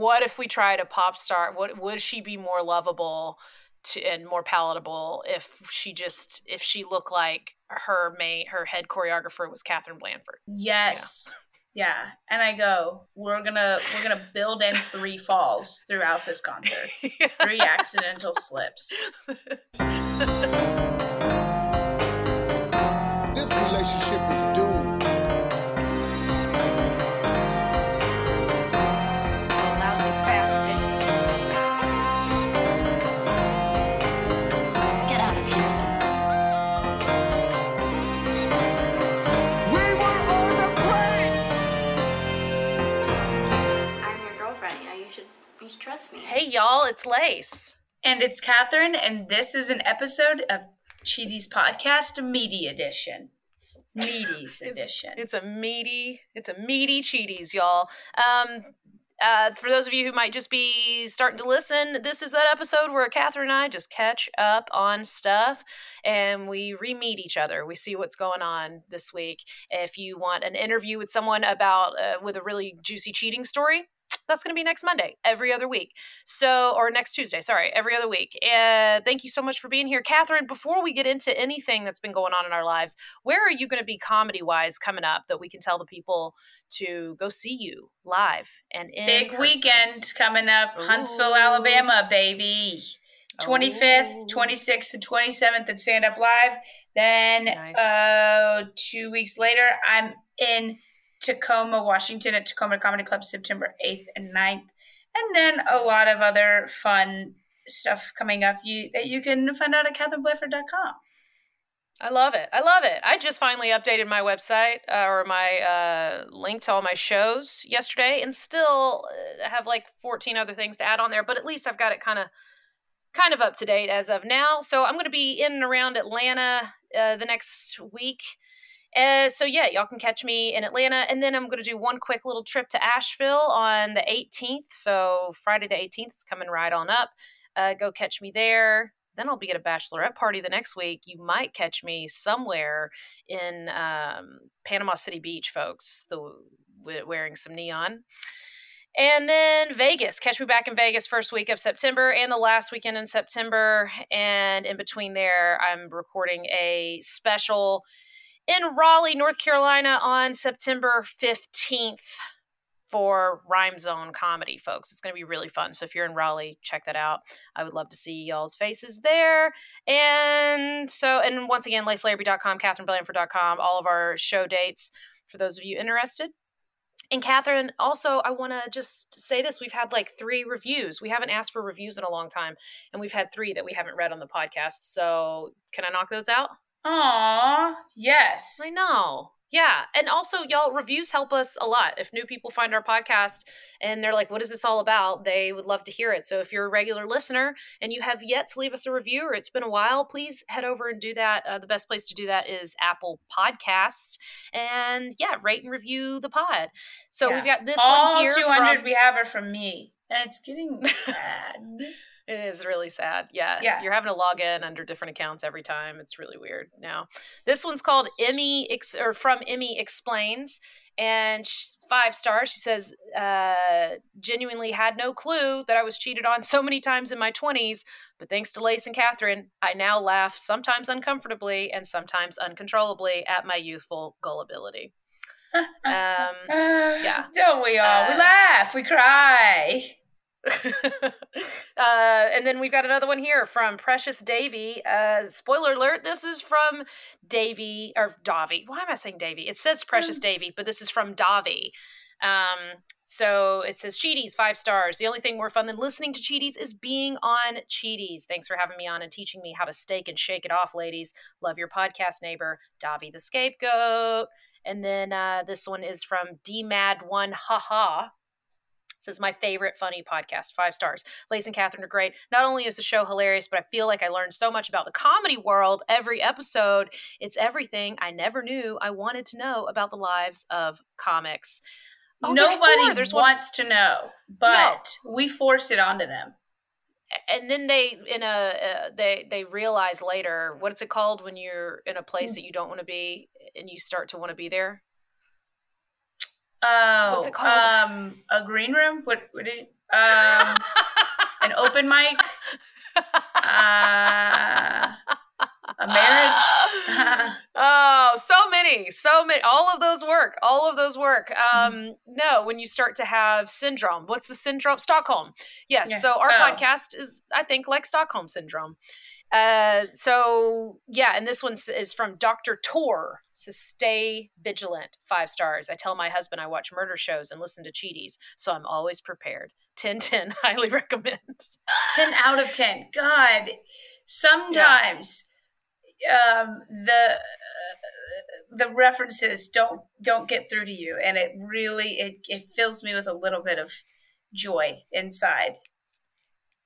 what if we tried a pop star? What would she be more lovable to, and more palatable if she just if she looked like her main her head choreographer was Katherine Blanford? Yes. Yeah. yeah. And I go, we're gonna we're gonna build in three falls throughout this concert. yeah. Three accidental slips. Hey, y'all, it's Lace. And it's Katherine, and this is an episode of Cheaties Podcast Meaty Edition. Meeties Edition. It's a meaty, it's a meaty Cheaties, y'all. Um, uh, for those of you who might just be starting to listen, this is that episode where Katherine and I just catch up on stuff and we re meet each other. We see what's going on this week. If you want an interview with someone about uh, with a really juicy cheating story, that's going to be next Monday, every other week. So, or next Tuesday, sorry, every other week. And thank you so much for being here. Katherine, before we get into anything that's been going on in our lives, where are you going to be comedy wise coming up that we can tell the people to go see you live and in Big person? weekend coming up, Ooh. Huntsville, Alabama, baby. 25th, 26th, and 27th at Stand Up Live. Then nice. uh, two weeks later, I'm in Tacoma, Washington at Tacoma Comedy Club September 8th and 9th. And then a lot of other fun stuff coming up you that you can find out at katherineblanford.com. I love it. I love it. I just finally updated my website uh, or my uh, link to all my shows yesterday, and still uh, have like 14 other things to add on there. But at least I've got it kind of kind of up to date as of now. So I'm going to be in and around Atlanta uh, the next week. Uh, so yeah, y'all can catch me in Atlanta, and then I'm going to do one quick little trip to Asheville on the 18th. So Friday the 18th is coming right on up. Uh, go catch me there. Then I'll be at a bachelorette party the next week. You might catch me somewhere in um, Panama City Beach, folks. The wearing some neon. And then Vegas. Catch me back in Vegas first week of September and the last weekend in September. And in between there, I'm recording a special in Raleigh, North Carolina on September 15th for Rhyme Zone comedy, folks. It's going to be really fun. So if you're in Raleigh, check that out. I would love to see y'all's faces there. And so, and once again, lacelarrabee.com, katherineblanford.com, all of our show dates for those of you interested. And Katherine, also, I want to just say this. We've had like three reviews. We haven't asked for reviews in a long time, and we've had three that we haven't read on the podcast. So, can I knock those out? Aw, yes. I know. Yeah. And also, y'all, reviews help us a lot. If new people find our podcast and they're like, what is this all about? They would love to hear it. So if you're a regular listener and you have yet to leave us a review or it's been a while, please head over and do that. Uh, the best place to do that is Apple Podcasts. And yeah, rate and review the pod. So yeah. we've got this all one here. 200 from... we have are from me. And it's getting sad. It is really sad. Yeah. Yeah. You're having to log in under different accounts every time. It's really weird now. This one's called Emmy Ex- or from Emmy Explains. And five stars. She says, uh, genuinely had no clue that I was cheated on so many times in my 20s. But thanks to Lace and Katherine, I now laugh sometimes uncomfortably and sometimes uncontrollably at my youthful gullibility. um, yeah. Don't we all? Uh, we laugh, we cry. uh, and then we've got another one here from Precious Davy. Uh, spoiler alert: this is from Davy or Davi. Why am I saying Davy? It says Precious mm. Davy, but this is from Davi. Um, so it says Cheaties, five stars. The only thing more fun than listening to Cheaties is being on Cheaties. Thanks for having me on and teaching me how to stake and shake it off, ladies. Love your podcast neighbor, Davi the Scapegoat. And then uh, this one is from DMAD1 Haha says my favorite funny podcast, five stars. Lace and Katherine are great. Not only is the show hilarious, but I feel like I learned so much about the comedy world every episode. It's everything I never knew I wanted to know about the lives of comics. Oh, Nobody there's wants one. to know, but no. we force it onto them. And then they in a uh, they they realize later what's it called when you're in a place mm. that you don't want to be and you start to want to be there Oh, what's it called? Um, a green room. What? What? You, um, an open mic, uh, a marriage. oh, so many, so many. All of those work. All of those work. Mm-hmm. Um, mm-hmm. No, when you start to have syndrome, what's the syndrome? Stockholm. Yes. Yeah. So our oh. podcast is, I think, like Stockholm syndrome. Uh, so yeah, and this one is from Dr. Tor. So stay vigilant. Five stars. I tell my husband I watch murder shows and listen to cheaties, so I'm always prepared. 10 10 highly recommend 10 out of 10 god sometimes yeah. um the uh, the references don't don't get through to you and it really it, it fills me with a little bit of joy inside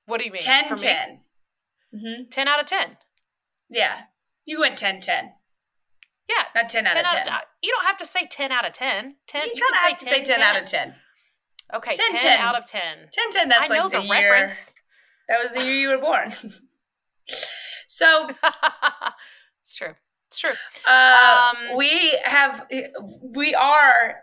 what do you mean 10 For 10 mm-hmm. 10 out of 10 yeah you went 10 10 yeah not 10 out 10 of 10 out, you don't have to say 10 out of 10 10 you, you don't have to 10, say 10, 10 out of 10 Okay, 10, 10, 10, out of 10. 10, 10, that's I like the, the year. Reference. That was the year you were born. so. it's true. It's true. Uh, um, we have, we are,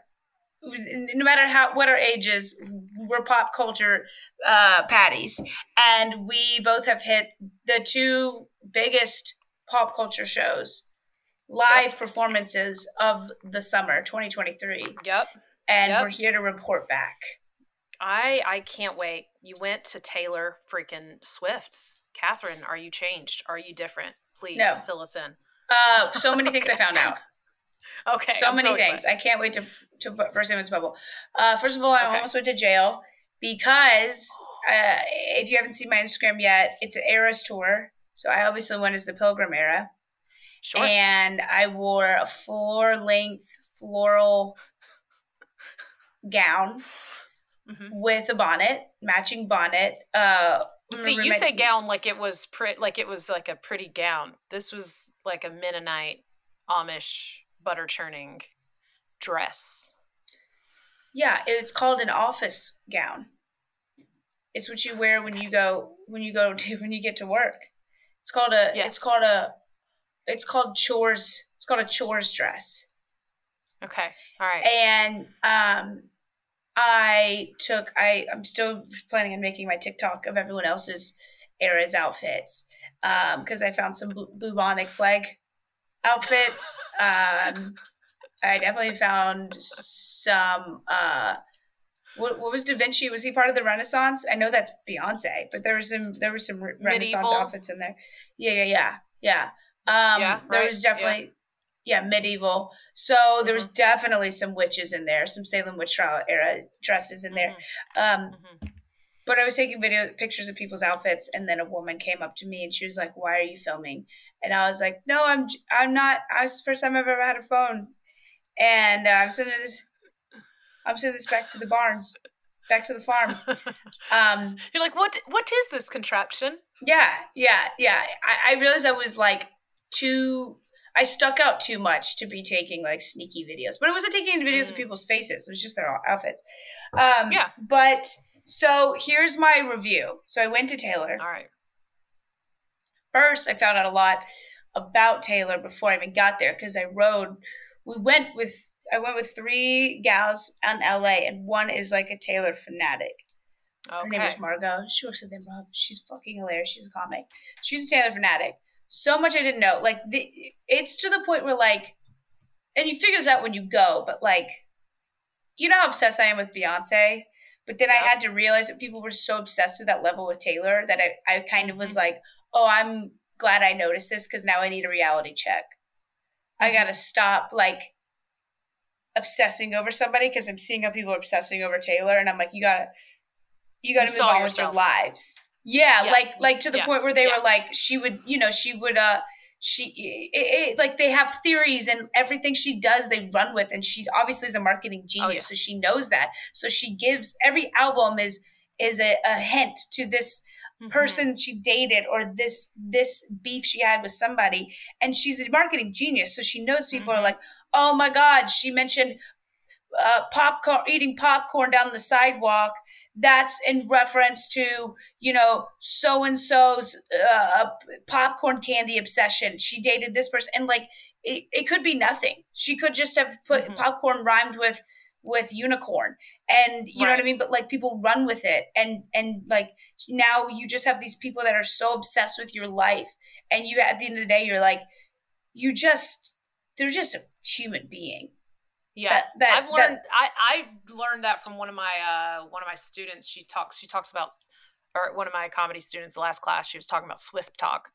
no matter how, what our age is, we're pop culture uh, patties. And we both have hit the two biggest pop culture shows, live performances of the summer 2023. Yep and yep. we're here to report back. I I can't wait. You went to Taylor freaking Swift. Katherine, are you changed? Are you different? Please no. fill us in. Uh, so many things I found out. Okay. So I'm many so things. I can't wait to to burst into bubble. Uh, first of all, I okay. almost went to jail because uh, if you haven't seen my Instagram yet, it's an Eras tour. So I obviously went as the Pilgrim era. Sure. And I wore a floor length floral gown mm-hmm. with a bonnet, matching bonnet. Uh, See, you my- say gown like it was pretty, like it was like a pretty gown. This was like a Mennonite Amish butter churning dress. Yeah, it's called an office gown. It's what you wear when you go when you go to when you get to work. It's called a yes. it's called a it's called chores. It's called a chores dress. Okay. All right. And um I took I I'm still planning on making my TikTok of everyone else's eras outfits Um because um, I found some bubonic plague outfits. Um, I definitely found some. Uh, what, what, was Da Vinci? Was he part of the Renaissance? I know that's Beyonce, but there was some there was some Renaissance Medieval. outfits in there. Yeah, yeah, yeah, yeah. Um, yeah, right. there was definitely yeah, medieval. So mm-hmm. there was mm-hmm. definitely some witches in there, some Salem witch trial era dresses in there. Mm-hmm. Um, mm-hmm. But I was taking video pictures of people's outfits, and then a woman came up to me and she was like, "Why are you filming?" And I was like, "No, I'm I'm not. I was the first time I've ever had a phone, and uh, I'm sending this. I'm sending this back to the barns." Back to the farm. Um, You're like, what? What is this contraption? Yeah, yeah, yeah. I, I realized I was like too I stuck out too much to be taking like sneaky videos. But it wasn't taking videos mm. of people's faces. It was just their outfits. Um, yeah. But so here's my review. So I went to Taylor. All right. First, I found out a lot about Taylor before I even got there because I rode. We went with I went with three gals in LA, and one is like a Taylor fanatic. Okay. Her name is Margot. She works at the Improv. She's fucking hilarious. She's a comic. She's a Taylor fanatic so much I didn't know. Like the, it's to the point where like, and you figure this out when you go, but like, you know how obsessed I am with Beyonce. But then yeah. I had to realize that people were so obsessed to that level with Taylor that I, I kind of was mm-hmm. like, oh, I'm glad I noticed this because now I need a reality check. I mm-hmm. gotta stop like obsessing over somebody because I'm seeing how people are obsessing over Taylor, and I'm like, you gotta, you gotta you move on with your lives. Yeah, yeah, like like to the yeah. point where they yeah. were like she would, you know, she would uh she it, it, like they have theories and everything she does they run with and she obviously is a marketing genius oh, so she knows that so she gives every album is is a, a hint to this mm-hmm. person she dated or this this beef she had with somebody and she's a marketing genius so she knows people mm-hmm. are like oh my god she mentioned uh, popcorn eating popcorn down the sidewalk that's in reference to you know so and so's uh, popcorn candy obsession she dated this person and like it, it could be nothing she could just have put mm-hmm. popcorn rhymed with with unicorn. And you right. know what i mean? But like people run with it. And and like now you just have these people that are so obsessed with your life. And you at the end of the day you're like you just they're just a human being. Yeah. That, that, i've learned that, i i learned that from one of my uh one of my students. She talks she talks about or one of my comedy students the last class she was talking about swift talk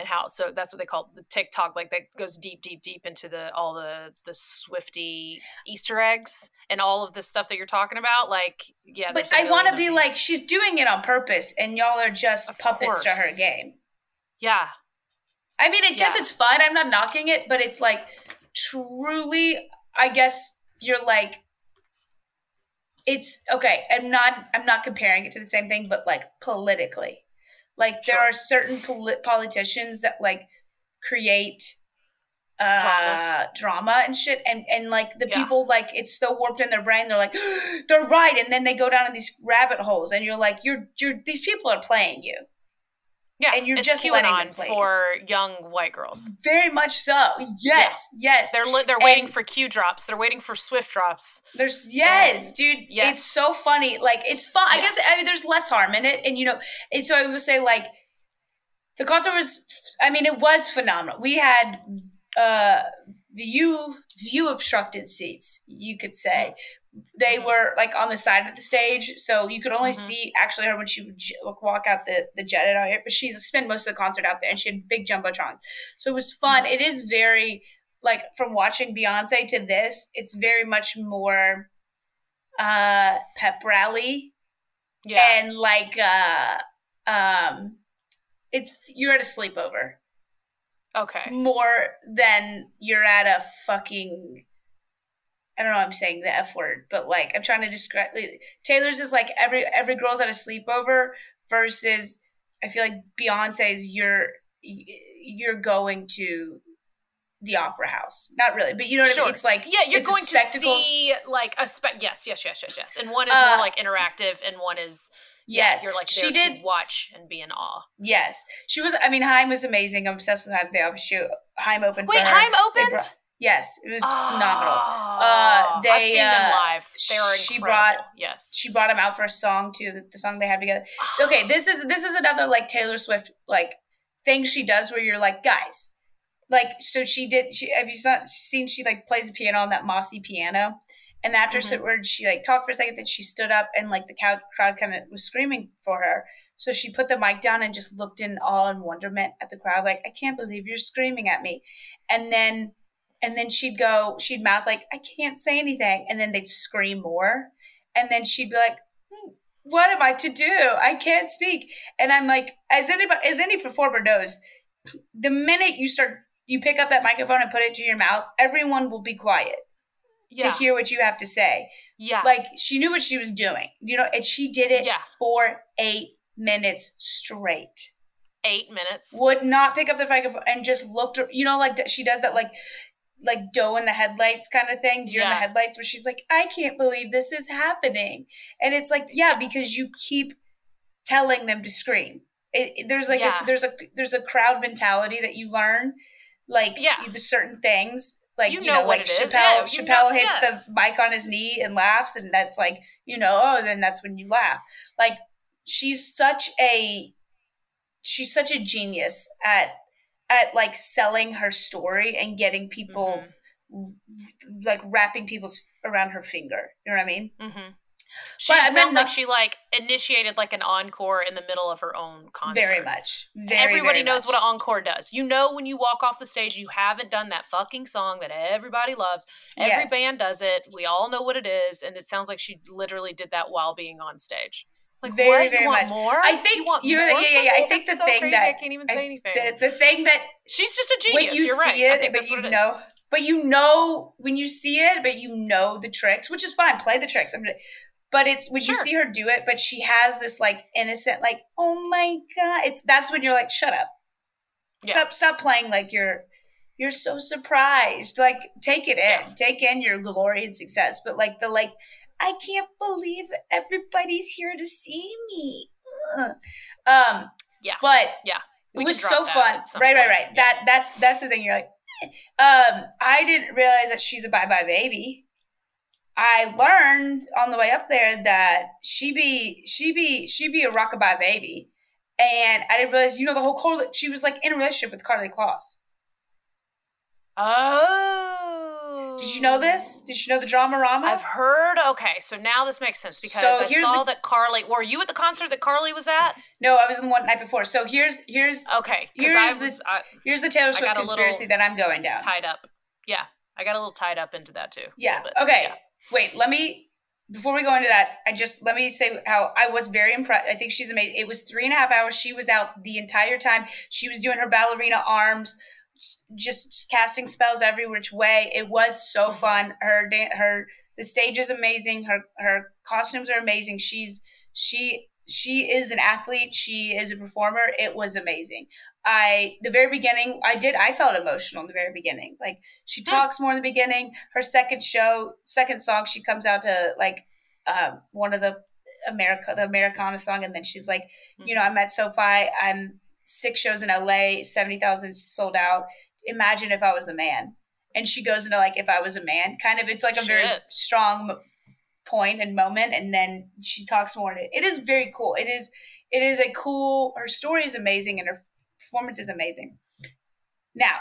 and how so that's what they call the TikTok like that goes deep deep deep into the all the the Swifty Easter eggs and all of the stuff that you're talking about like yeah but I want to be like she's doing it on purpose and y'all are just of puppets course. to her game yeah I mean I guess yeah. it's fun I'm not knocking it but it's like truly I guess you're like it's okay i'm not i'm not comparing it to the same thing but like politically like sure. there are certain polit- politicians that like create uh drama. drama. and shit and and like the yeah. people like it's so warped in their brain they're like they're right and then they go down in these rabbit holes and you're like you're you're these people are playing you yeah, and you're just QAnon letting them play for young white girls. Very much so. Yes, yeah. yes. They're li- they're and waiting for Q drops. They're waiting for Swift drops. There's yes, and, dude. Yes. It's so funny. Like it's fun. I guess I mean there's less harm in it, and you know, and so I would say like the concert was. I mean, it was phenomenal. We had uh view view obstructed seats, you could say they mm-hmm. were like on the side of the stage, so you could only mm-hmm. see actually her when she would walk out the the jet out here. But she spent most of the concert out there, and she had big jumbotron, so it was fun. Mm-hmm. It is very like from watching Beyonce to this, it's very much more uh pep rally, yeah, and like uh um, it's you're at a sleepover. Okay. More than you're at a fucking I don't know I'm saying the F word, but like I'm trying to describe Taylor's is like every every girl's at a sleepover versus I feel like Beyonce's you're you're going to the opera house. Not really, but you know what sure. I mean? It's like Yeah, you're going to see like a spec yes, yes, yes, yes, yes. And one is uh, more like interactive and one is Yes, yeah, you're like she did watch and be in awe. Yes, she was. I mean, Haim was amazing. I'm obsessed with Haim. They obviously Haim opened. Wait. Haim opened. Yes, it was oh, phenomenal. Uh, they, I've seen uh, them live. They are she brought yes. She brought him out for a song too. The, song they have together. okay, this is this is another like Taylor Swift like thing she does where you're like guys, like so she did. She have you seen she like plays the piano on that mossy piano, and after mm-hmm. she like talked for a second, then she stood up and like the crowd crowd kind of was screaming for her. So she put the mic down and just looked in awe and wonderment at the crowd, like I can't believe you're screaming at me, and then and then she'd go, she'd mouth like, I can't say anything. And then they'd scream more. And then she'd be like, hmm, what am I to do? I can't speak. And I'm like, as anybody, as any performer knows, the minute you start, you pick up that microphone and put it to your mouth, everyone will be quiet yeah. to hear what you have to say. Yeah. Like she knew what she was doing, you know, and she did it yeah. for eight minutes straight. Eight minutes. Would not pick up the microphone and just looked, you know, like she does that, like like doe in the headlights kind of thing, deer yeah. in the headlights, where she's like, I can't believe this is happening. And it's like, yeah, because you keep telling them to scream. It, it, there's like yeah. a, there's a there's a crowd mentality that you learn, like yeah. the certain things. Like you, you know, know like Chappelle yeah, Chappelle know, hits yes. the mic on his knee and laughs, and that's like you know, oh, then that's when you laugh. Like she's such a she's such a genius at at like selling her story and getting people mm-hmm. like wrapping people's around her finger. You know what I mean? Mm-hmm. She but, sounds like she like initiated like an encore in the middle of her own concert. Very much. Very, everybody very knows much. what an encore does. You know when you walk off the stage, you haven't done that fucking song that everybody loves. Every yes. band does it. We all know what it is, and it sounds like she literally did that while being on stage. Like very, what? very you much. more. I think you you know, yeah, yeah, yeah. I think the so thing crazy. that I can't even say anything. The, the thing that she's just a genius. When you You're see right. it, but you know, but you know when you see it, but you know the tricks, which is fine. Play the tricks. I'm, but it's when sure. you see her do it, but she has this like innocent, like oh my god. It's that's when you're like, shut up, yeah. stop, stop playing like you're you're so surprised. Like take it in, yeah. take in your glory and success. But like the like I can't believe everybody's here to see me. Ugh. Um, yeah, but yeah, it was so fun. Right, right, right. Yeah. That that's that's the thing. You're like, um, I didn't realize that she's a bye bye baby. I learned on the way up there that she be she be she be a rockabye baby, and I didn't realize you know the whole Karlie. She was like in a relationship with Karlie Kloss. Oh. Did you know this? Did you know the drama rama? I've heard. Okay, so now this makes sense because so I saw the, that Karlie. Were you at the concert that Karlie was at? No, I was in the one night before. So here's here's okay. Here's was, the I, here's the Taylor Swift conspiracy that I'm going down. Tied up. Yeah, I got a little tied up into that too. Yeah. Okay. Yeah. Wait. Let me. Before we go into that, I just let me say how I was very impressed. I think she's amazing. It was three and a half hours. She was out the entire time. She was doing her ballerina arms just casting spells every which way. It was so mm-hmm. fun. Her her the stage is amazing. Her her costumes are amazing. She's she she is an athlete. She is a performer. It was amazing. I the very beginning, I did. I felt emotional in the very beginning. Like she hmm. talks more in the beginning. Her second show, second song, she comes out to like um, one of the America, the Americana song, and then she's like, mm-hmm. you know, I'm at SoFi. I'm six shows in LA, 70,000 sold out. Imagine if I was a man. And she goes into like, if I was a man, kind of, it's like a Shit. very strong point and moment. And then she talks more. It is very cool. It is, it is a cool, her story is amazing and her performance is amazing. Now,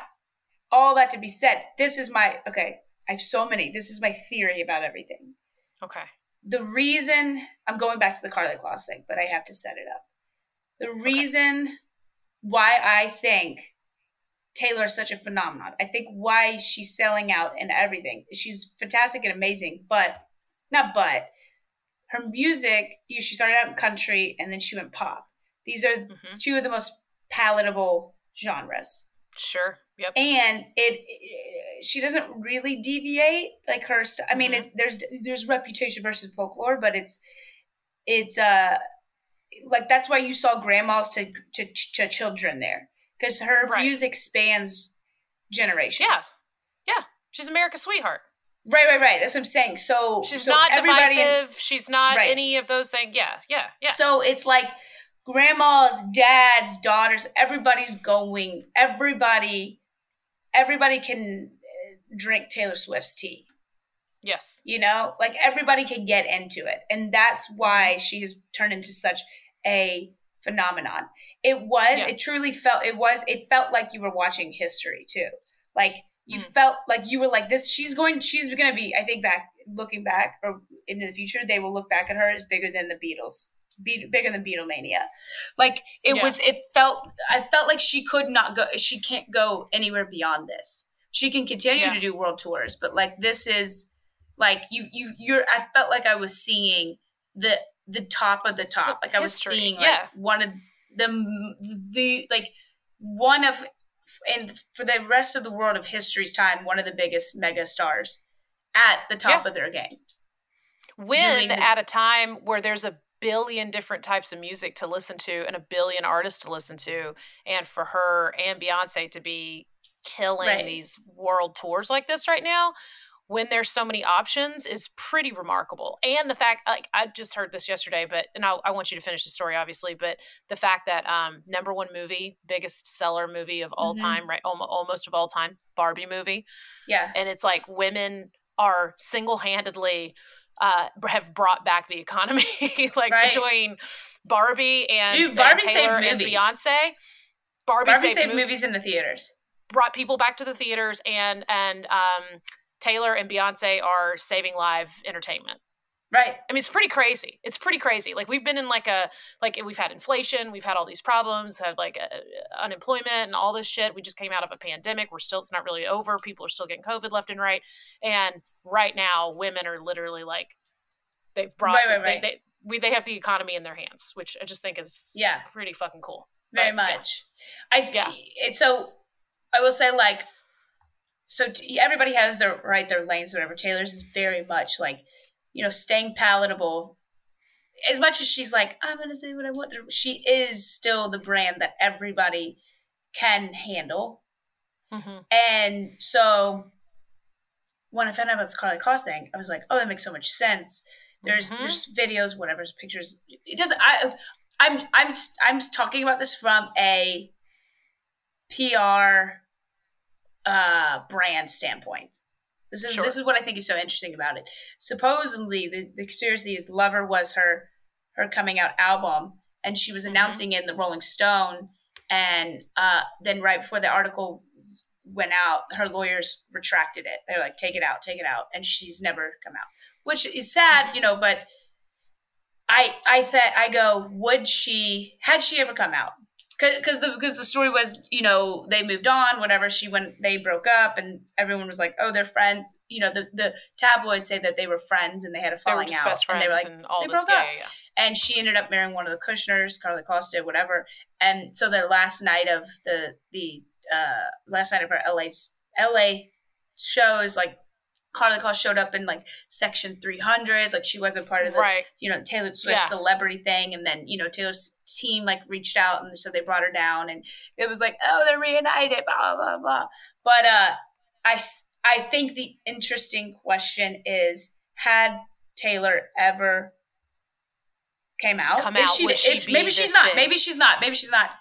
all that to be said, this is my, okay, I have so many. This is my theory about everything. Okay. The reason I'm going back to the Karlie Kloss thing, but I have to set it up. The reason okay why I think Taylor is such a phenomenon. I think why she's selling out and everything. She's fantastic and amazing, but not but her music, you she started out in country and then she went pop. These are mm-hmm. two of the most palatable genres. Sure. Yep. And it, it she doesn't really deviate like her. St- I mean, mm-hmm. it, there's there's reputation versus folklore, but it's it's uh like that's why you saw grandmas to to, to children there because her right. music spans generations. Yeah, yeah, she's America's sweetheart. Right, right, right. That's what I'm saying. So she's so not divisive. she's not right. any of those things. Yeah, yeah, yeah. So it's like grandmas, dads, daughters. Everybody's going. Everybody, everybody can uh, drink Taylor Swift's tea. Yes. You know, like everybody can get into it. And that's why she has turned into such a phenomenon. It was, yeah. it truly felt, it was, it felt like you were watching history too. Like you mm. felt like you were like this, she's going, she's going to be, I think back, looking back or into the future, they will look back at her as bigger than the Beatles. Be- bigger than Beatlemania. Like it yeah. was, it felt, I felt like she could not go, she can't go anywhere beyond this. She can continue yeah. to do world tours, but like this is, like you you you're I felt like I was seeing the the top of the top. like I was seeing like yeah. one of the the like one of and for the rest of the world of history's time, one of the biggest mega stars at the top yeah. of their game. When the, at a time where there's a billion different types of music to listen to and a billion artists to listen to, and for her and Beyonce to be killing right. these world tours like this right now when there's so many options is pretty remarkable. And the fact, like I just heard this yesterday, but and I, I want you to finish the story, obviously. But the fact that um, number one movie, biggest seller movie of all mm-hmm. time, right, almost of all time, Barbie movie. Yeah, and it's like women are single handedly uh, have brought back the economy, like right. between Barbie and Dude, Barbie and Taylor saved movies. and Beyonce. Barbie, Barbie saved, saved movies. movies in the theaters brought people back to the theaters and and um Taylor and Beyonce are saving live entertainment. Right. I mean, it's pretty crazy. It's pretty crazy. Like we've been in like a like we've had inflation, we've had all these problems, had like a, unemployment and all this shit. We just came out of a pandemic. We're still it's not really over. People are still getting COVID left and right. And right now, women are literally like they've brought right, right, right. They, they, we, they have the economy in their hands, which I just think is yeah pretty fucking cool. Very but, much. Yeah. I yeah. It's so I will say like so t- everybody has their right their lanes whatever. Taylor's is very much like you know staying palatable. As much as she's like i'm gonna say what i want she is still the brand that everybody can handle. Mm-hmm. and so when i found out about this karlie kloss thing i was like oh that makes so much sense. There's mm-hmm. there's videos whatever pictures. It doesn't i i'm i'm i'm talking about this from a pr uh, brand standpoint. This is Sure. this is what I think is so interesting about it. Supposedly, the, the conspiracy is "Lover" was her her coming out album, and she was Mhm. announcing it in the Rolling Stone, and uh, then right before the article went out, her lawyers retracted it. They're like, "Take it out, take it out," and she's never come out, which is sad, you know. But I I thought I go, would she had she ever come out? Because the because the story was, you know, they moved on, whatever. She went, they broke up, and everyone was like, "Oh, they're friends." You know, the the tabloids say that they were friends and they had a They were falling out, best friends and they were like, and all they this. broke Yeah, up. yeah, and she ended up marrying one of the Kushners, Karlie did, whatever. And so the last night of the the uh, last night of her LA LA shows, like Karlie Kloss showed up in like section three hundreds, like she wasn't part of the Right. you know Taylor Swift Yeah. celebrity thing, and then you know Taylor's team like reached out, and so they brought her down, and it was like oh they're reunited, blah blah blah. But uh, I I think the interesting question is had Taylor ever came out? Come out, she, she if- be maybe she's not. big? Maybe she's not. Maybe she's not.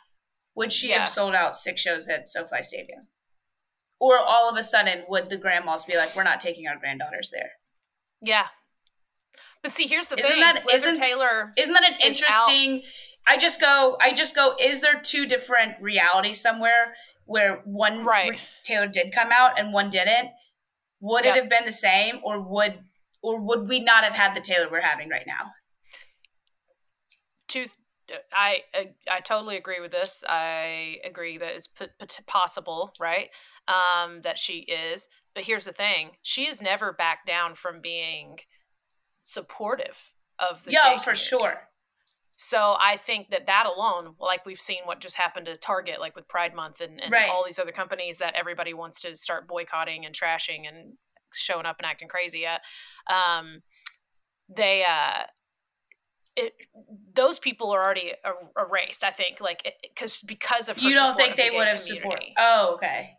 Would she Yeah. have sold out six shows at SoFi Stadium? Or all of a sudden, would the grandmas be like, "We're not taking our granddaughters there"? Yeah. But see, here's the Isn't thing. that- Liz isn't- Taylor? Isn't that an is interesting? I just go. I just go. Is there two different realities somewhere where one Right. re- Taylor did come out and one didn't? Would Yep. it have been the same, or would or would we not have had the Taylor we're having right now? two I, I I totally agree with this. I agree that it's p- p- possible, right? Um, that she is. But here's the thing: she has never backed down from being supportive of the Yeah, for sure. So I think that that alone, like we've seen what just happened to Target, like with Pride Month and, and Right. all these other companies that everybody wants to start boycotting and trashing and showing up and acting crazy at. Um, they, uh, it, those people are already er- erased. I think, like, because because of her You don't think they would have support? Oh, okay.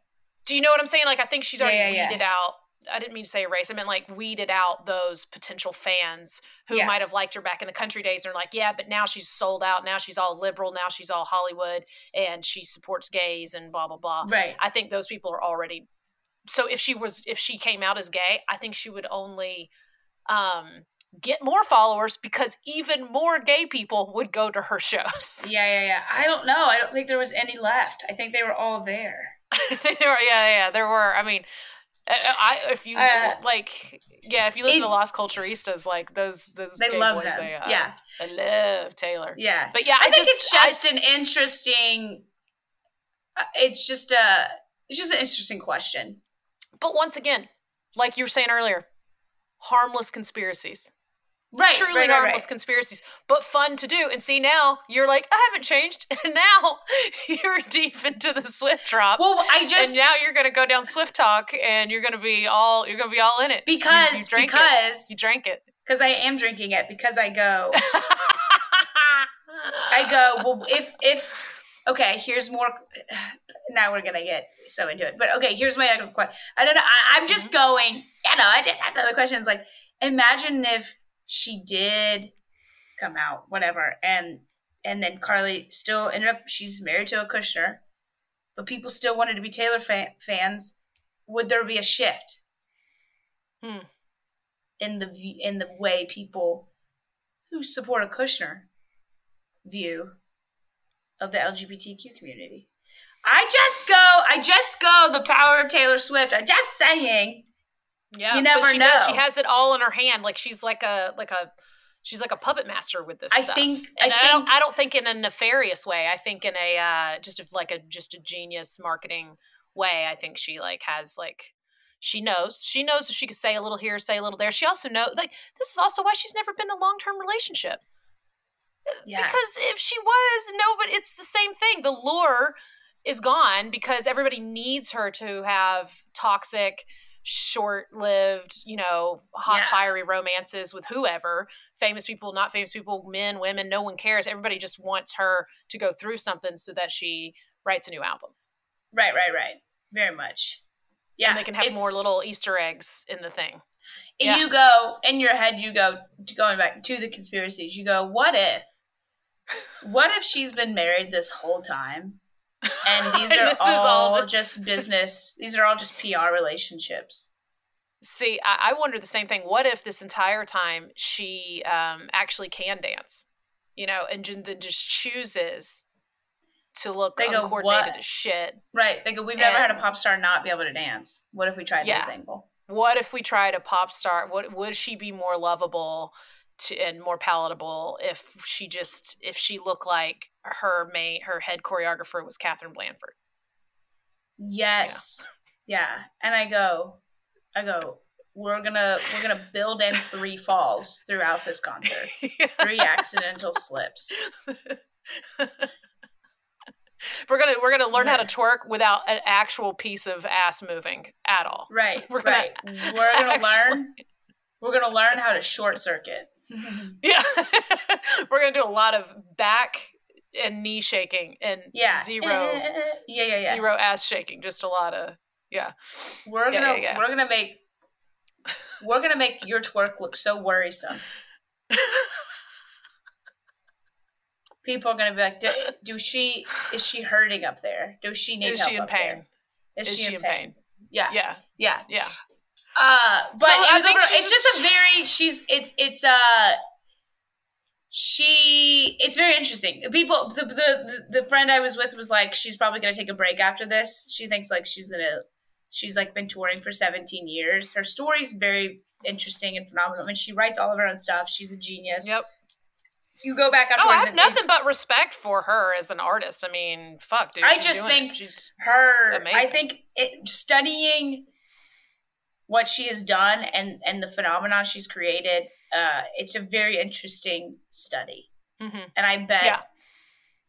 Do you know what I'm saying? Like, I think she's already Yeah, yeah, yeah. weeded out. I didn't mean to say erase. I meant like weeded out those potential fans who Yeah. might have liked her back in the country days. And are like, yeah, but now she's sold out. Now she's all liberal. Now she's all Hollywood, and she supports gays and blah blah blah. Right. I think those people are already. So if she was, if she came out as gay, I think she would only um, get more followers because even more gay people would go to her shows. Yeah, yeah, yeah. I don't know. I don't think there was any left. I think they were all there. there were, yeah, yeah, there were. I mean, I, I if you Uh, like, yeah, if you listen it- to Las Culturistas, like those, those They love boys, them. They, uh, yeah, I love Taylor. yeah. But yeah, I, I, think just, it's just I, an interesting. uh, It's just a. It's just an interesting question. But once again, like you were saying earlier, harmless conspiracies. Right. truly right, right, harmless right. conspiracies, but fun to do. And see, now you're like, I haven't changed. And now you're deep into the Swift drops. Well, I and just now you're gonna go down SwiftTok, and you're gonna be all you're gonna be all in it You- you, because it. because you drank it. because I am drinking it because I go I go well if if okay here's more now we're gonna get so into it but okay here's my next question I don't know I, I'm just mm-hmm. going you know I just asked other questions like imagine if she did come out whatever and and then Karlie still ended up she's married to a Kushner but people still wanted to be Taylor fa- fans would there be a shift Hmm. in the in the way people who support a Kushner view of the LGBTQ community. I just go, I just go the power of Taylor Swift. I'm just saying. Yeah, You never but she Does, she has it all in her hand. Like she's like a like a she's like a puppet master with this I stuff. think- and I I, don't think- I don't think in a nefarious way. I think in a uh, just a, like a just a genius marketing way. I think she like has like she knows she knows if she could say a little here, say a little there. She also know like this is also why she's never been in a long term relationship. Yeah. Because if she was, no, but it's the same thing. The lure is gone because everybody needs her to have toxic, short lived, you know, hot, Yeah. fiery romances with whoever famous people, not famous people, men, women, no one cares. Everybody just wants her to go through something so that she writes a new album. right, right, right. Very much. Yeah. and they can have more little Easter eggs in the thing. And yeah. you go in your head. You go going back to the conspiracies. You go, what if? What if she's been married this whole time, and these And are all all just- just business? These are all just PR relationships. See, I, I wonder the same thing. What if this entire time she um, actually can dance, you know, and then just chooses to look they uncoordinated go, as shit. Right. They go, we've and, never had a pop star not be able to dance. What if we tried yeah. this angle? What if we tried a pop star? What would she be more lovable to, and more palatable if she just if she looked like her main her head choreographer was Katherine Blanford? Yes. Yeah. yeah. And I go, I go, we're gonna we're gonna build in three falls throughout this concert. yeah. Three accidental slips. we're gonna we're gonna learn how to twerk without an actual piece of ass moving at all. Right. We're gonna right. We're gonna actually... learn. We're gonna learn how to short circuit. yeah. we're gonna do a lot of back and knee shaking and yeah. zero yeah, yeah, yeah. zero ass shaking. Just a lot of yeah. We're gonna yeah, yeah, we're gonna make we're gonna make your twerk look so worrisome people are going to be like, do, do, she is she hurting up there? Does she need is help she in pain? Is, is, she, she in pain? pain? Yeah, yeah, yeah, yeah. Uh, but so it over, it's just a very she's it's it's uh she it's very interesting. People the, the the friend I was with was like she's probably gonna take a break after this. She thinks like she's gonna she's like been touring for 17 years. Her story's very interesting and phenomenal. I mean, she writes all of her own stuff. She's a genius. Yep you go back afterwards. Oh, I have nothing but respect for her as an artist. I mean, fuck, dude. I just think she's her. Amazing. I think it, studying what she has done and and the phenomenon she's created. Uh, it's a very interesting study, mm-hmm. and I bet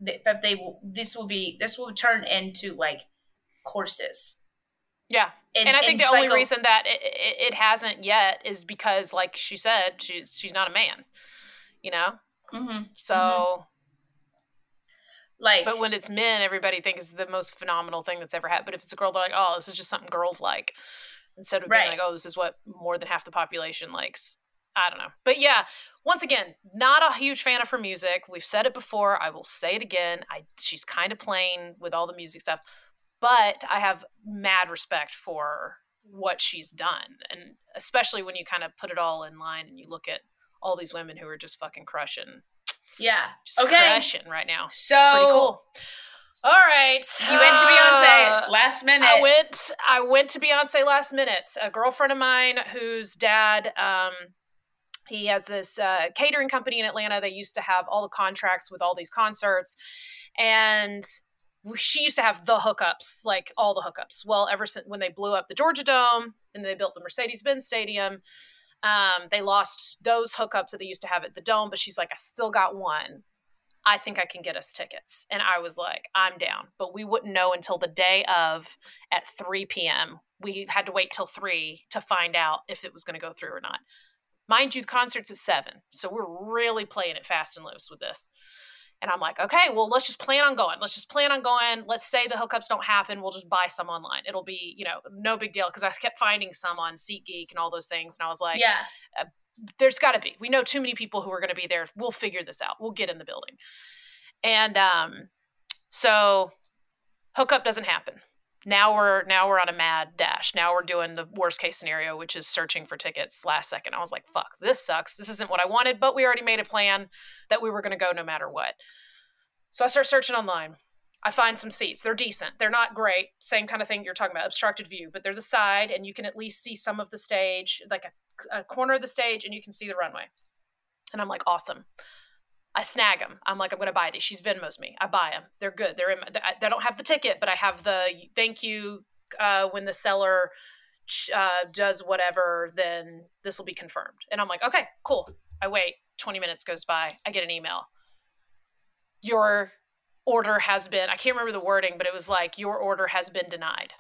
yeah. that they will. This will be. This will turn into like courses. Yeah. In, and I think the psycho- only reason that it, it, it hasn't yet is because, like she said, she's she's not a man. You know, Mm-hmm. So, mm-hmm. like, but when it's men, everybody thinks it's the most phenomenal thing that's ever happened. But if it's a girl, they're like, oh, this is just something girls like, instead of being right. like, oh, this is what more than half the population likes. I don't know. But yeah, once again, not a huge fan of her music. We've said it before. I will say it again. I she's kind of plain with all the music stuff, but I have mad respect for what she's done, and especially when you kind of put it all in line and you look at all these women who are just fucking crushing. Yeah. Just okay. crushing right now. So it's pretty cool. All right. You went to Beyonce uh, last minute. I went I went to Beyonce last minute. A girlfriend of mine whose dad um he has this uh, catering company in Atlanta. They used to have all the contracts with all these concerts and she used to have the hookups, like all the hookups. Well, ever since when they blew up the Georgia Dome and they built the Mercedes-Benz Stadium, um, they lost those hookups that they used to have at the dome, but she's like, I still got one. I think I can get us tickets. And I was like, I'm down. But we wouldn't know until the day of at 3 p.m. We had to wait till 3 to find out if it was going to go through or not. Mind you, the concert's at 7. So we're really playing it fast and loose with this. And I'm like, okay, well, let's just plan on going. Let's just plan on going. Let's say the hookups don't happen. We'll just buy some online. It'll be, you know, no big deal. Cause I kept finding some on SeatGeek and all those things. And I was like, yeah, uh, there's got to be. We know too many people who are going to be there. We'll figure this out. We'll get in the building. And um, so hookup doesn't happen. Now we're now we're on a mad dash. Now we're doing the worst case scenario, which is searching for tickets last second. I was like, "Fuck, this sucks. This isn't what I wanted." But we already made a plan that we were going to go no matter what. So I start searching online. I find some seats. They're decent. They're not great. Same kind of thing you're talking about, obstructed view, but they're the side, and you can at least see some of the stage, like a, a corner of the stage, and you can see the runway. And I'm like, awesome. I snag them. I'm like, I'm going to buy these. She's Venmo's me. I buy them. They're good. They're in. My, They don't have the ticket, but I have the thank you uh, when the seller uh, does whatever. Then this will be confirmed. And I'm like, okay, cool. I wait. 20 minutes goes by. I get an email. Your order has been. I can't remember the wording, but it was like your order has been denied.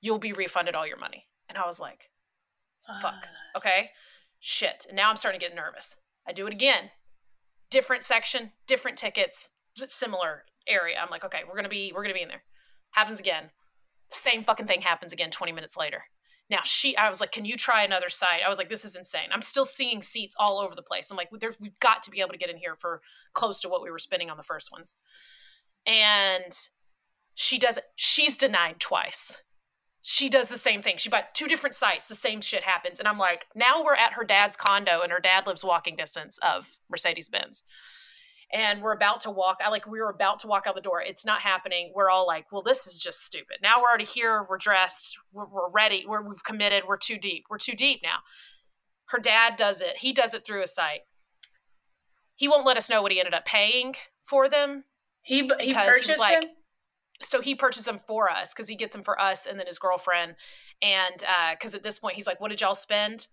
You'll be refunded all your money. And I was like, fuck. Okay. Shit. And now I'm starting to get nervous. I do it again different section, different tickets, but similar area. I'm like, okay, we're gonna be we're gonna be in there. Happens again. Same fucking thing happens again 20 minutes later. Now she, I was like, can you try another site? I was like, this is insane. I'm still seeing seats all over the place. I'm like, there's, we've got to be able to get in here for close to what we were spending on the first ones. And she does. She's denied twice. she does the same thing. She bought two different sites, the same shit happens. And I'm like, now we're at her dad's condo and her dad lives walking distance of Mercedes Benz. And we're about to walk. I like we were about to walk out the door. It's not happening. We're all like, well, this is just stupid. Now we're already here. We're dressed. We're, we're ready. We're, we've committed. We're too deep. We're too deep now. Her dad does it. He does it through a site. He won't let us know what he ended up paying for them. He he purchased he like, them so he purchased them for us because he gets them for us and then his girlfriend and because uh, at this point he's like what did y'all spend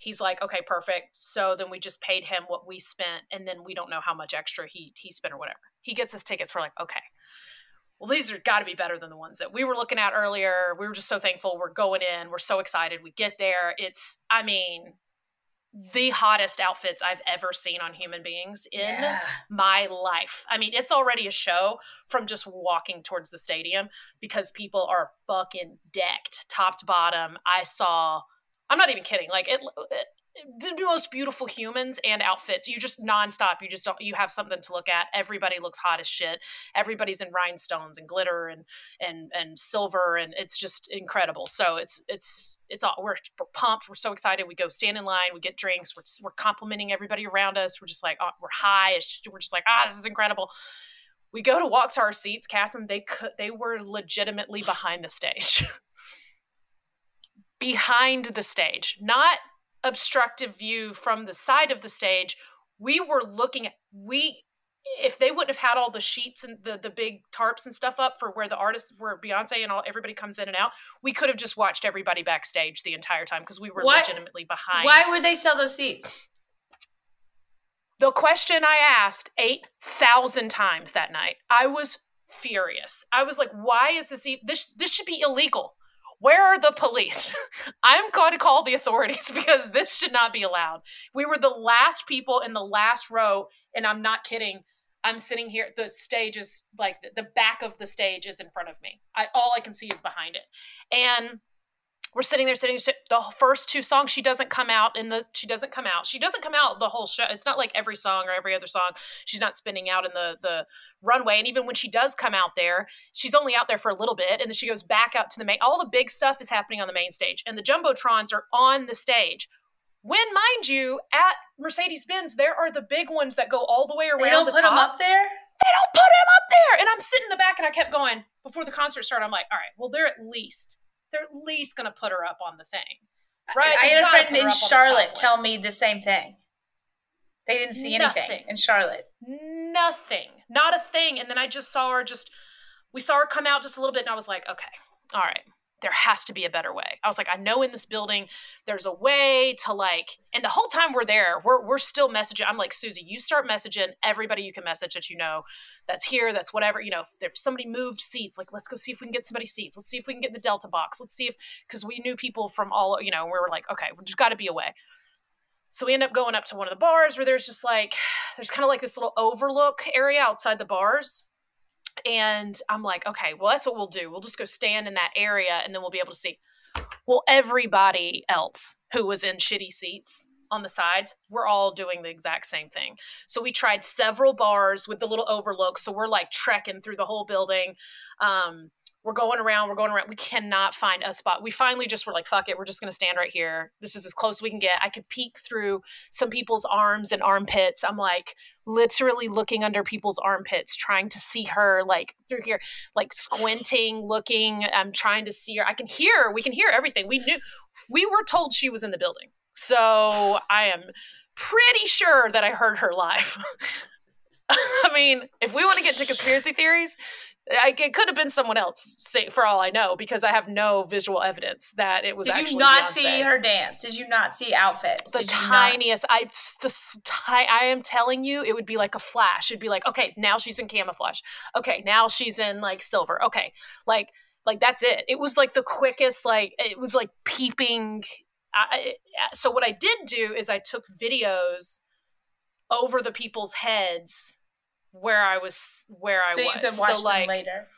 he's like okay perfect so then we just paid him what we spent and then we don't know how much extra he he spent or whatever he gets his tickets we're like okay well these are got to be better than the ones that we were looking at earlier we were just so thankful we're going in we're so excited we get there it's i mean the hottest outfits I've ever seen on human beings in yeah. my life. I mean, it's already a show from just walking towards the stadium because people are fucking decked top to bottom. I saw I'm not even kidding. Like it, it the most beautiful humans and outfits. You just nonstop. You just don't. You have something to look at. Everybody looks hot as shit. Everybody's in rhinestones and glitter and and and silver, and it's just incredible. So it's it's it's all. We're, we're pumped. We're so excited. We go stand in line. We get drinks. We're we're complimenting everybody around us. We're just like oh, we're high. We're just like ah, this is incredible. We go to walk to our seats, Katherine. They could. They were legitimately behind the stage. behind the stage, not obstructive view from the side of the stage we were looking at we if they wouldn't have had all the sheets and the the big tarps and stuff up for where the artists where Beyonce and all everybody comes in and out, we could have just watched everybody backstage the entire time because we were what? legitimately behind. Why would they sell those seats? The question I asked 8,000 times that night. I was furious. I was like, why is this e- this this should be illegal where are the police? I'm going to call the authorities because this should not be allowed. We were the last people in the last row, and I'm not kidding. I'm sitting here. The stage is like the back of the stage is in front of me. I, all I can see is behind it, and we're sitting there sitting the first two songs she doesn't come out in the she doesn't come out. She doesn't come out the whole show. It's not like every song or every other song she's not spinning out in the the runway. And even when she does come out there she's only out there for a little bit and then she goes back out to the main all the big stuff is happening on the main stage and the jumbotrons are on the stage. When mind you at mercedes-benz there are the big ones that go all the way around they don't the put top. them up there? They don't put him up there! And i'm sitting in the back and i kept going. Before the concert started i'm like all right well they're at least they're at least going to put her up on the thing. Right? I, I had a friend in Charlotte tell me the same thing. They didn't see Nothing. anything in Charlotte. Nothing. Not a thing. And then I just saw her just we saw her come out just a little bit and I was like, okay, all right there has to be a better way. I was like, I know in this building there's a way to like, and the whole time we're there, we're we're still messaging. I'm like, Susie, you start messaging everybody you can message that you know that's here, that's whatever, you know, if, if somebody moved seats, like let's go see if we can get somebody seats. Let's see if we can get the Delta box. Let's see if because we knew people from all, you know, we were like, okay, there's gotta be a way. So we end up going up to one of the bars where there's just like there's kind of like this little overlook area outside the bars and I'm like, okay, well, that's what we'll do. We'll just go stand in that area and then we'll be able to see. Well, everybody else who was in shitty seats on the sides, we're all doing the exact same thing. So we tried several bars with the little overlook. So we're like trekking through the whole building. Um, we're going around, we're going around. We cannot find a spot. We finally just were like, fuck it, we're just gonna stand right here. This is as close as we can get. I could peek through some people's arms and armpits. I'm like literally looking under people's armpits, trying to see her like through here, like squinting, looking. I'm trying to see her. I can hear, we can hear everything. We knew we were told she was in the building. So I am pretty sure that I heard her live. I mean, if we want to get to conspiracy theories, I, it could have been someone else, say, for all I know, because I have no visual evidence that it was. Did you not Beyonce. see her dance? Did you not see outfits? The tiniest. I the I am telling you, it would be like a flash. It'd be like, okay, now she's in camouflage. Okay, now she's in like silver. Okay, like like that's it. It was like the quickest. Like it was like peeping. I, so what I did do is I took videos over the people's heads where I was where so I was. So you could watch so, them like, later.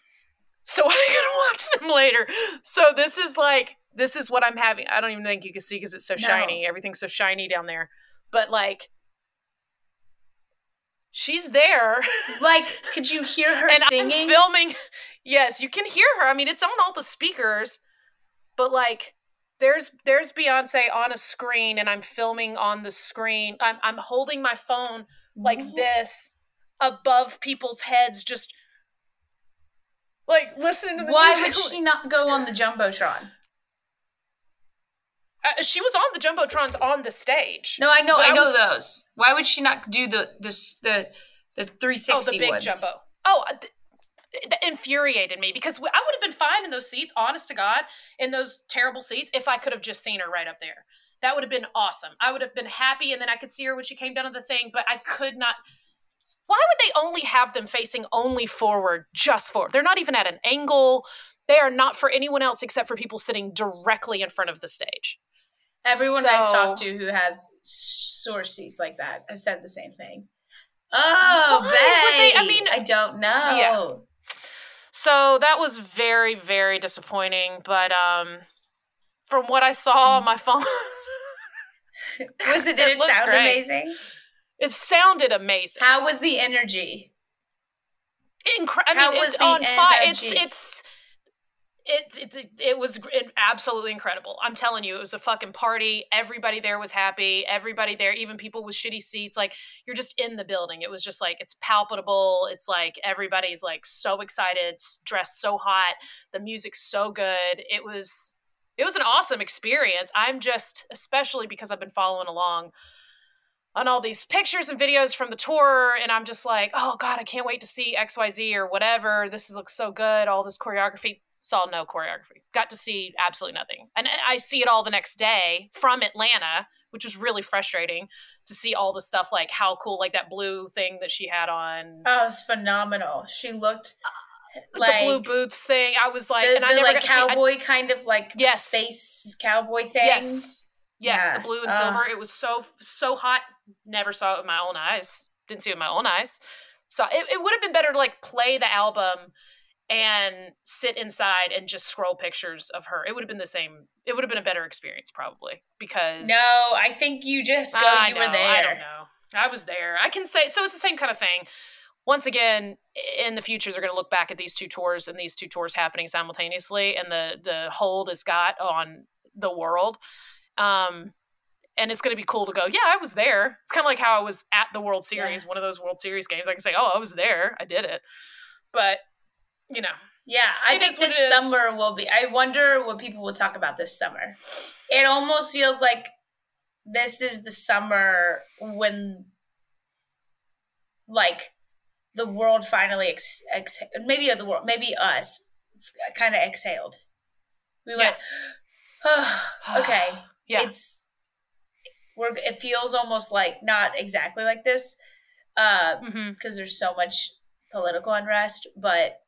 So I can watch them later. So this is like this is what I'm having. I don't even think you can see because it's so no. shiny. Everything's so shiny down there. But like she's there. Like, could you hear her and singing? I'm filming. Yes, you can hear her. I mean, it's on all the speakers. but like there's there's Beyonce on a screen and I'm filming on the screen. I'm I'm holding my phone like this above people's heads just like listening to the Why music. would she not go on the jumbotron? Uh, she was on the jumbotrons on the stage. No, I know, I I know was- those. Why would she not do the this the the three oh, sixty the big ones? jumbo. Oh, uh, th- that infuriated me because I would have been fine in those seats, honest to God, in those terrible seats if I could have just seen her right up there. That would have been awesome. I would have been happy, and then I could see her when she came down to the thing. But I could not. Why would they only have them facing only forward, just forward? They're not even at an angle. They are not for anyone else except for people sitting directly in front of the stage. Everyone I So- talked to who has source seats like that has said the same thing. Oh, Why they- I mean- I don't know. Yeah. So that was very, very disappointing. But um, from what I saw on my phone, Was it? Did It it, sound great. amazing? It sounded amazing. How was the energy? Incre- I How mean, was it's the on fire. It's it's. It, it, it, it was absolutely incredible. I'm telling you, it was a fucking party. Everybody there was happy. Everybody there, even people with shitty seats, like you're just in the building. It was just like it's palpable. It's like everybody's like so excited, dressed so hot. The music's so good. It was it was an awesome experience. I'm just especially because I've been following along on all these pictures and videos from the tour and I'm just like, "Oh god, I can't wait to see XYZ or whatever. This is, looks so good. All this choreography." Saw no choreography. Got to see absolutely nothing. And I see it all the next day from Atlanta, which was really frustrating to see all the stuff like how cool like that blue thing that she had on Oh, it was phenomenal. She looked like, the blue boots thing. I was like the, and I the, never like to see I- cowboy kind of like Yes. space cowboy thing. Yes. Yes, Yeah. the blue and Ugh. silver. It was so so hot. Never saw it with my own eyes. Didn't see it with my own eyes. So it, it would have been better to like play the album and sit inside and just scroll pictures of her. It would have been the same. It would have been a better experience probably because No, I think you just go. I you know, were there. I don't know. I was there. I can say so. It's the same kind of thing. Once again, in the future, they're going to look back at these two tours and these two tours happening simultaneously, and the the hold it's got on the world. Um, and it's going to be cool to go. Yeah, I was there. It's kind of like how I was at the World Series, one of those World Series games. I can say, oh, I was there. I did it. But you know, Yeah, I think this summer will be. I wonder what people will talk about this summer. It almost feels like this is the summer when, like, the world finally ex, ex maybe the world, maybe us, kind of exhaled. We went, oh, okay, yeah, it's we're. It feels almost like not exactly like this, uh, hmm because there's so much political unrest, but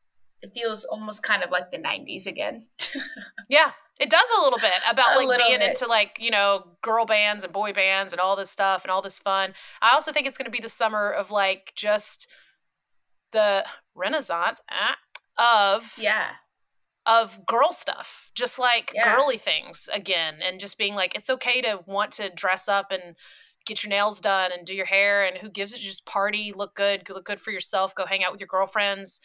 it feels almost kind of like the 90s again. yeah. It does a little bit about A like being bit. into like you know girl bands and boy bands and all this stuff and all this fun. I also think it's going to be the summer of like just the renaissance ah, of yeah. Of girl stuff, just like Yeah. girly things again, and just being like, it's okay to want to dress up and get your nails done and do your hair, and who gives it? Just party, look good, look good for yourself, go hang out with your girlfriends.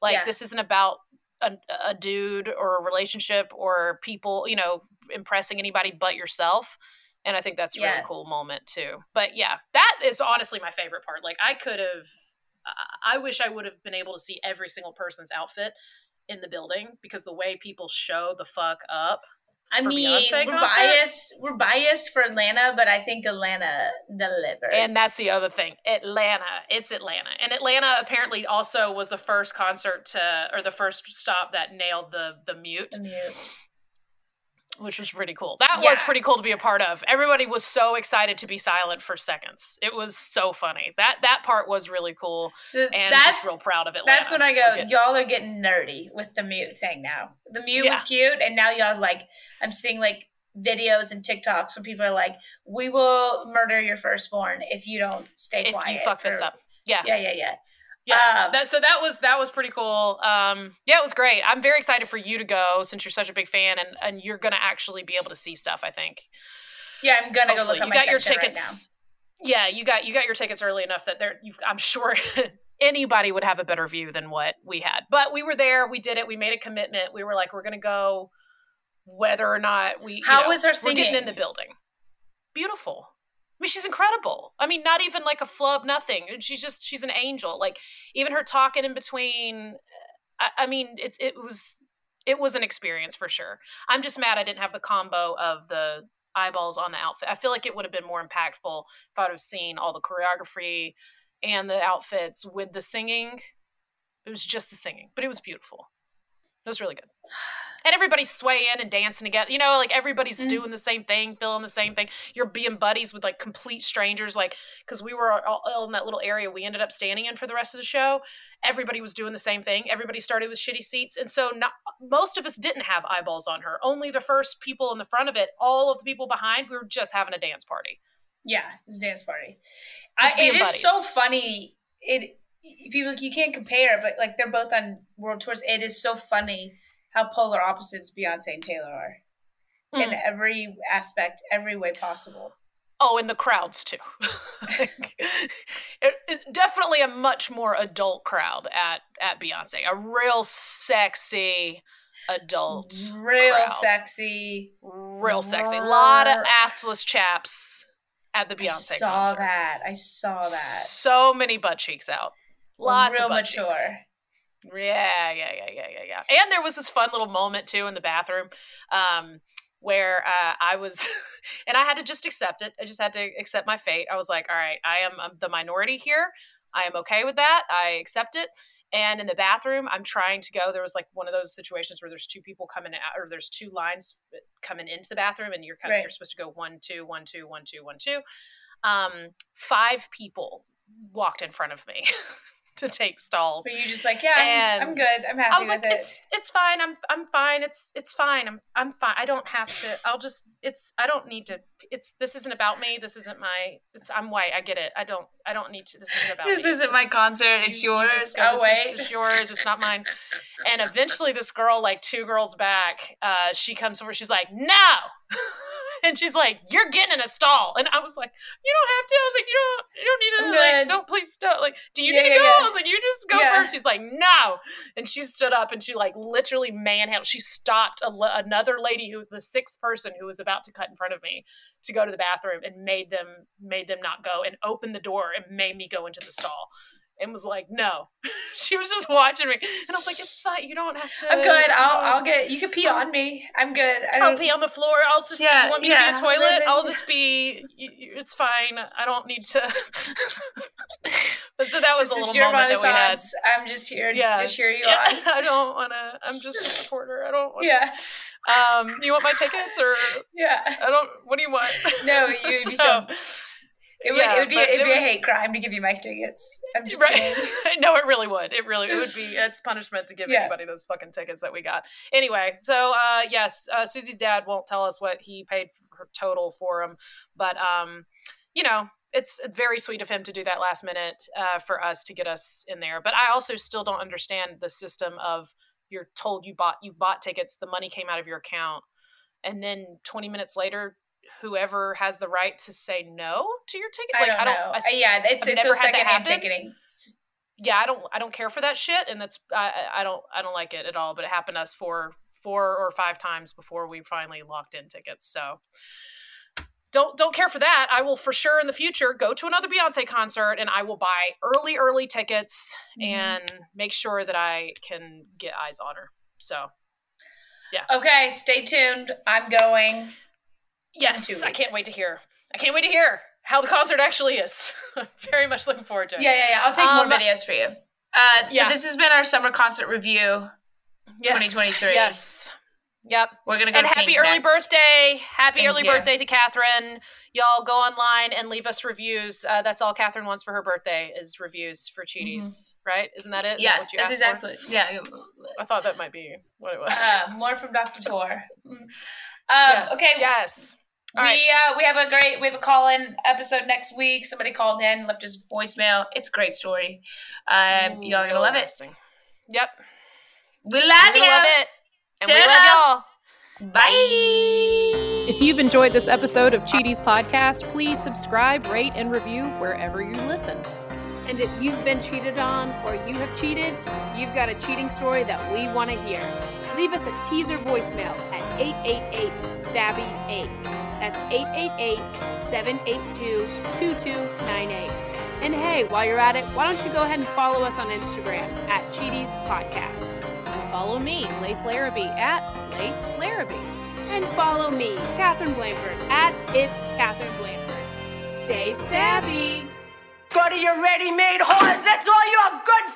Like Yeah. this isn't about a, a dude or a relationship or people, you know, impressing anybody but yourself. And I think that's a really cool moment too. But yeah, that is honestly my favorite part. Like I could have, I wish I would have been able to see every single person's outfit in the building because the way people show the fuck up. I mean, Beyonce we're concert? biased. We're biased for Atlanta, but I think Atlanta delivered. And that's the other thing. Atlanta. It's Atlanta. And Atlanta apparently also was the first concert to or the first stop that nailed the the mute, The mute. Which was pretty cool. That was pretty cool to be a part of. Everybody was so excited to be silent for seconds. It was so funny. That that part was really cool and that's just real proud of it. that's when I go. Y'all are getting nerdy with the mute thing now. The mute was cute, and now y'all like. I'm seeing like videos and TikToks where people are like, "We will murder your firstborn if you don't stay if quiet." you fuck this up. Yeah. Yeah, yeah, yeah. Yeah. Um, that, so that was that was pretty cool. Um, yeah, it was great. I'm very excited for you to go since you're such a big fan and and you're gonna actually be able to see stuff. I think. Yeah, I'm gonna Hopefully. go look at you got your section right now. tickets. yeah, you got you got your tickets early enough that there. You've, I'm sure anybody would have a better view than what we had. But we were there. We did it. We made a commitment. We were like, we're gonna go whether or not we. How know, was her singing? We're getting in the building. Beautiful. I mean, she's incredible. I mean, not even like a flub, nothing. She's just she's an angel. Like even her talking in between. I, I mean, it's it was it was an experience for sure. I'm just mad I didn't have the combo of the eyeballs on the outfit. I feel like it would have been more impactful if I'd have seen all the choreography and the outfits with the singing. It was just the singing, but it was beautiful. It was really good. And everybody's swaying and dancing together. You know, like everybody's mm. doing the same thing, feeling the same thing. You're being buddies with like complete strangers. Like, because we were all in that little area we ended up standing in for the rest of the show. Everybody was doing the same thing. Everybody started with shitty seats. And so not, most of us didn't have eyeballs on her. Only the first people in the front of it, all of the people behind, we were just having a dance party. Yeah, it's a dance party. I, it buddies. is so funny. It people you can't compare, but like they're both on world tours. It is so funny how polar opposites Beyonce and Taylor are mm. in hmm. every aspect, every way possible. Oh, and the crowds too. it, it's definitely a much more adult crowd at at Beyonce. A real sexy adult, real crowd. sexy, real sexy. A lot of assless chaps at the Beyonce I saw concert. that. I saw that. So many butt cheeks out. Lots real of butt mature. cheeks. Yeah, yeah, yeah, yeah, yeah, yeah. And there was this fun little moment too in the bathroom um, where uh, I was, and I had to just accept it. I just had to accept my fate. I was like, all right, I am I'm the minority here. I am okay with that. I accept it. And in the bathroom, I'm trying to go. There was like one of those situations where there's two people coming out, or there's two lines coming into the bathroom, and you're kind of right. you're supposed to go one, two, one, two, one, two, one, two. Um, five people walked in front of me. to take stalls. But you just like, yeah, I'm, I'm, good. I'm happy I was like, it. It's it's fine. I'm I'm fine. It's it's fine. I'm I'm fine. I don't have to. I'll just. It's. I don't need to. It's. This isn't about me. This isn't my. It's. I'm white. I get it. I don't. I don't need to. This isn't about. This me. isn't this my is, concert. It's yours. Just, oh this wait. Is, it's yours. It's not mine. and eventually, this girl, like two girls back, uh, she comes over. She's like, no. and she's like, "You're getting in a stall," and I was like, "You don't have to." I was like, "You don't, you don't need to. Like, don't please stop. Like, do you yeah, need to go?" Yeah. I was like, "You just go first. She's like, "No," and she stood up and she like literally manhandled. She stopped a, another lady who was the sixth person who was about to cut in front of me to go to the bathroom and made them made them not go and opened the door and made me go into the stall and was like, "No." she was just watching me, and I was like, "It's fine. You don't have to." I'm good. I'll I'll get. You can pee on me. I'm good. I will pee on the floor. I'll just. Yeah, you want me yeah. to be a toilet? I'll just be. It's fine. I don't need to. but so that was this a little moment that we had. I'm just here yeah. to cheer you yeah. on. I don't want to. I'm just a supporter. I don't. Wanna, yeah. Um, you want my tickets or? Yeah. I don't. What do you want? No, you so it would, yeah, it would be, it'd it be was, a hate crime to give you my tickets. I'm just right. kidding. no, it really would. It really it would be. It's punishment to give yeah. anybody those fucking tickets that we got. Anyway, so uh, yes, uh, Susie's dad won't tell us what he paid for total for him, but um, you know, it's very sweet of him to do that last minute uh, for us to get us in there. But I also still don't understand the system of you're told you bought you bought tickets, the money came out of your account, and then 20 minutes later whoever has the right to say no to your ticket. Like, I don't, I don't know. I, yeah, it's I've it's a secondhand ticketing. Yeah, I don't I don't care for that shit, and that's I I don't I don't like it at all. But it happened to us four four or five times before we finally locked in tickets. So don't don't care for that. I will for sure in the future go to another Beyonce concert and I will buy early early tickets mm-hmm. and make sure that I can get eyes on her. So yeah. Okay, stay tuned. I'm going. Yes, I can't wait to hear. I can't wait to hear how the concert actually is. I'm very much looking forward to it. Yeah, yeah, yeah. I'll take um, more videos for you. Uh, so yeah. this has been our summer concert review, yes. 2023. Yes. Yep. We're gonna go and happy early next. birthday! Happy Thank early you. birthday to Katherine. Y'all go online and leave us reviews. Uh, that's all Katherine wants for her birthday is reviews for Cheaties, mm-hmm. right? Isn't that it? Yeah, that that's exactly. For? Yeah, I thought that might be what it was. Uh, more from Dr. Tor. Mm. Um, yes. Okay. Yes. All we right. uh, we have a great we have a call in episode next week. Somebody called in, left us voicemail. It's a great story. Um, Ooh, y'all gonna love it. Yep. We love you. Love it. And we love y'all. Bye. If you've enjoyed this episode of Cheaties Podcast, please subscribe, rate, and review wherever you listen. And if you've been cheated on or you have cheated, you've got a cheating story that we want to hear. Leave us a teaser voicemail at 888 Stabby 8. That's 888 782 2298. And hey, while you're at it, why don't you go ahead and follow us on Instagram at Cheaties Podcast. And follow me, Lace Larrabee, at Lace Larrabee. And follow me, Katherine Blanford, at It's Katherine Blanford. Stay stabby. Go to your ready-made horse. That's all you're good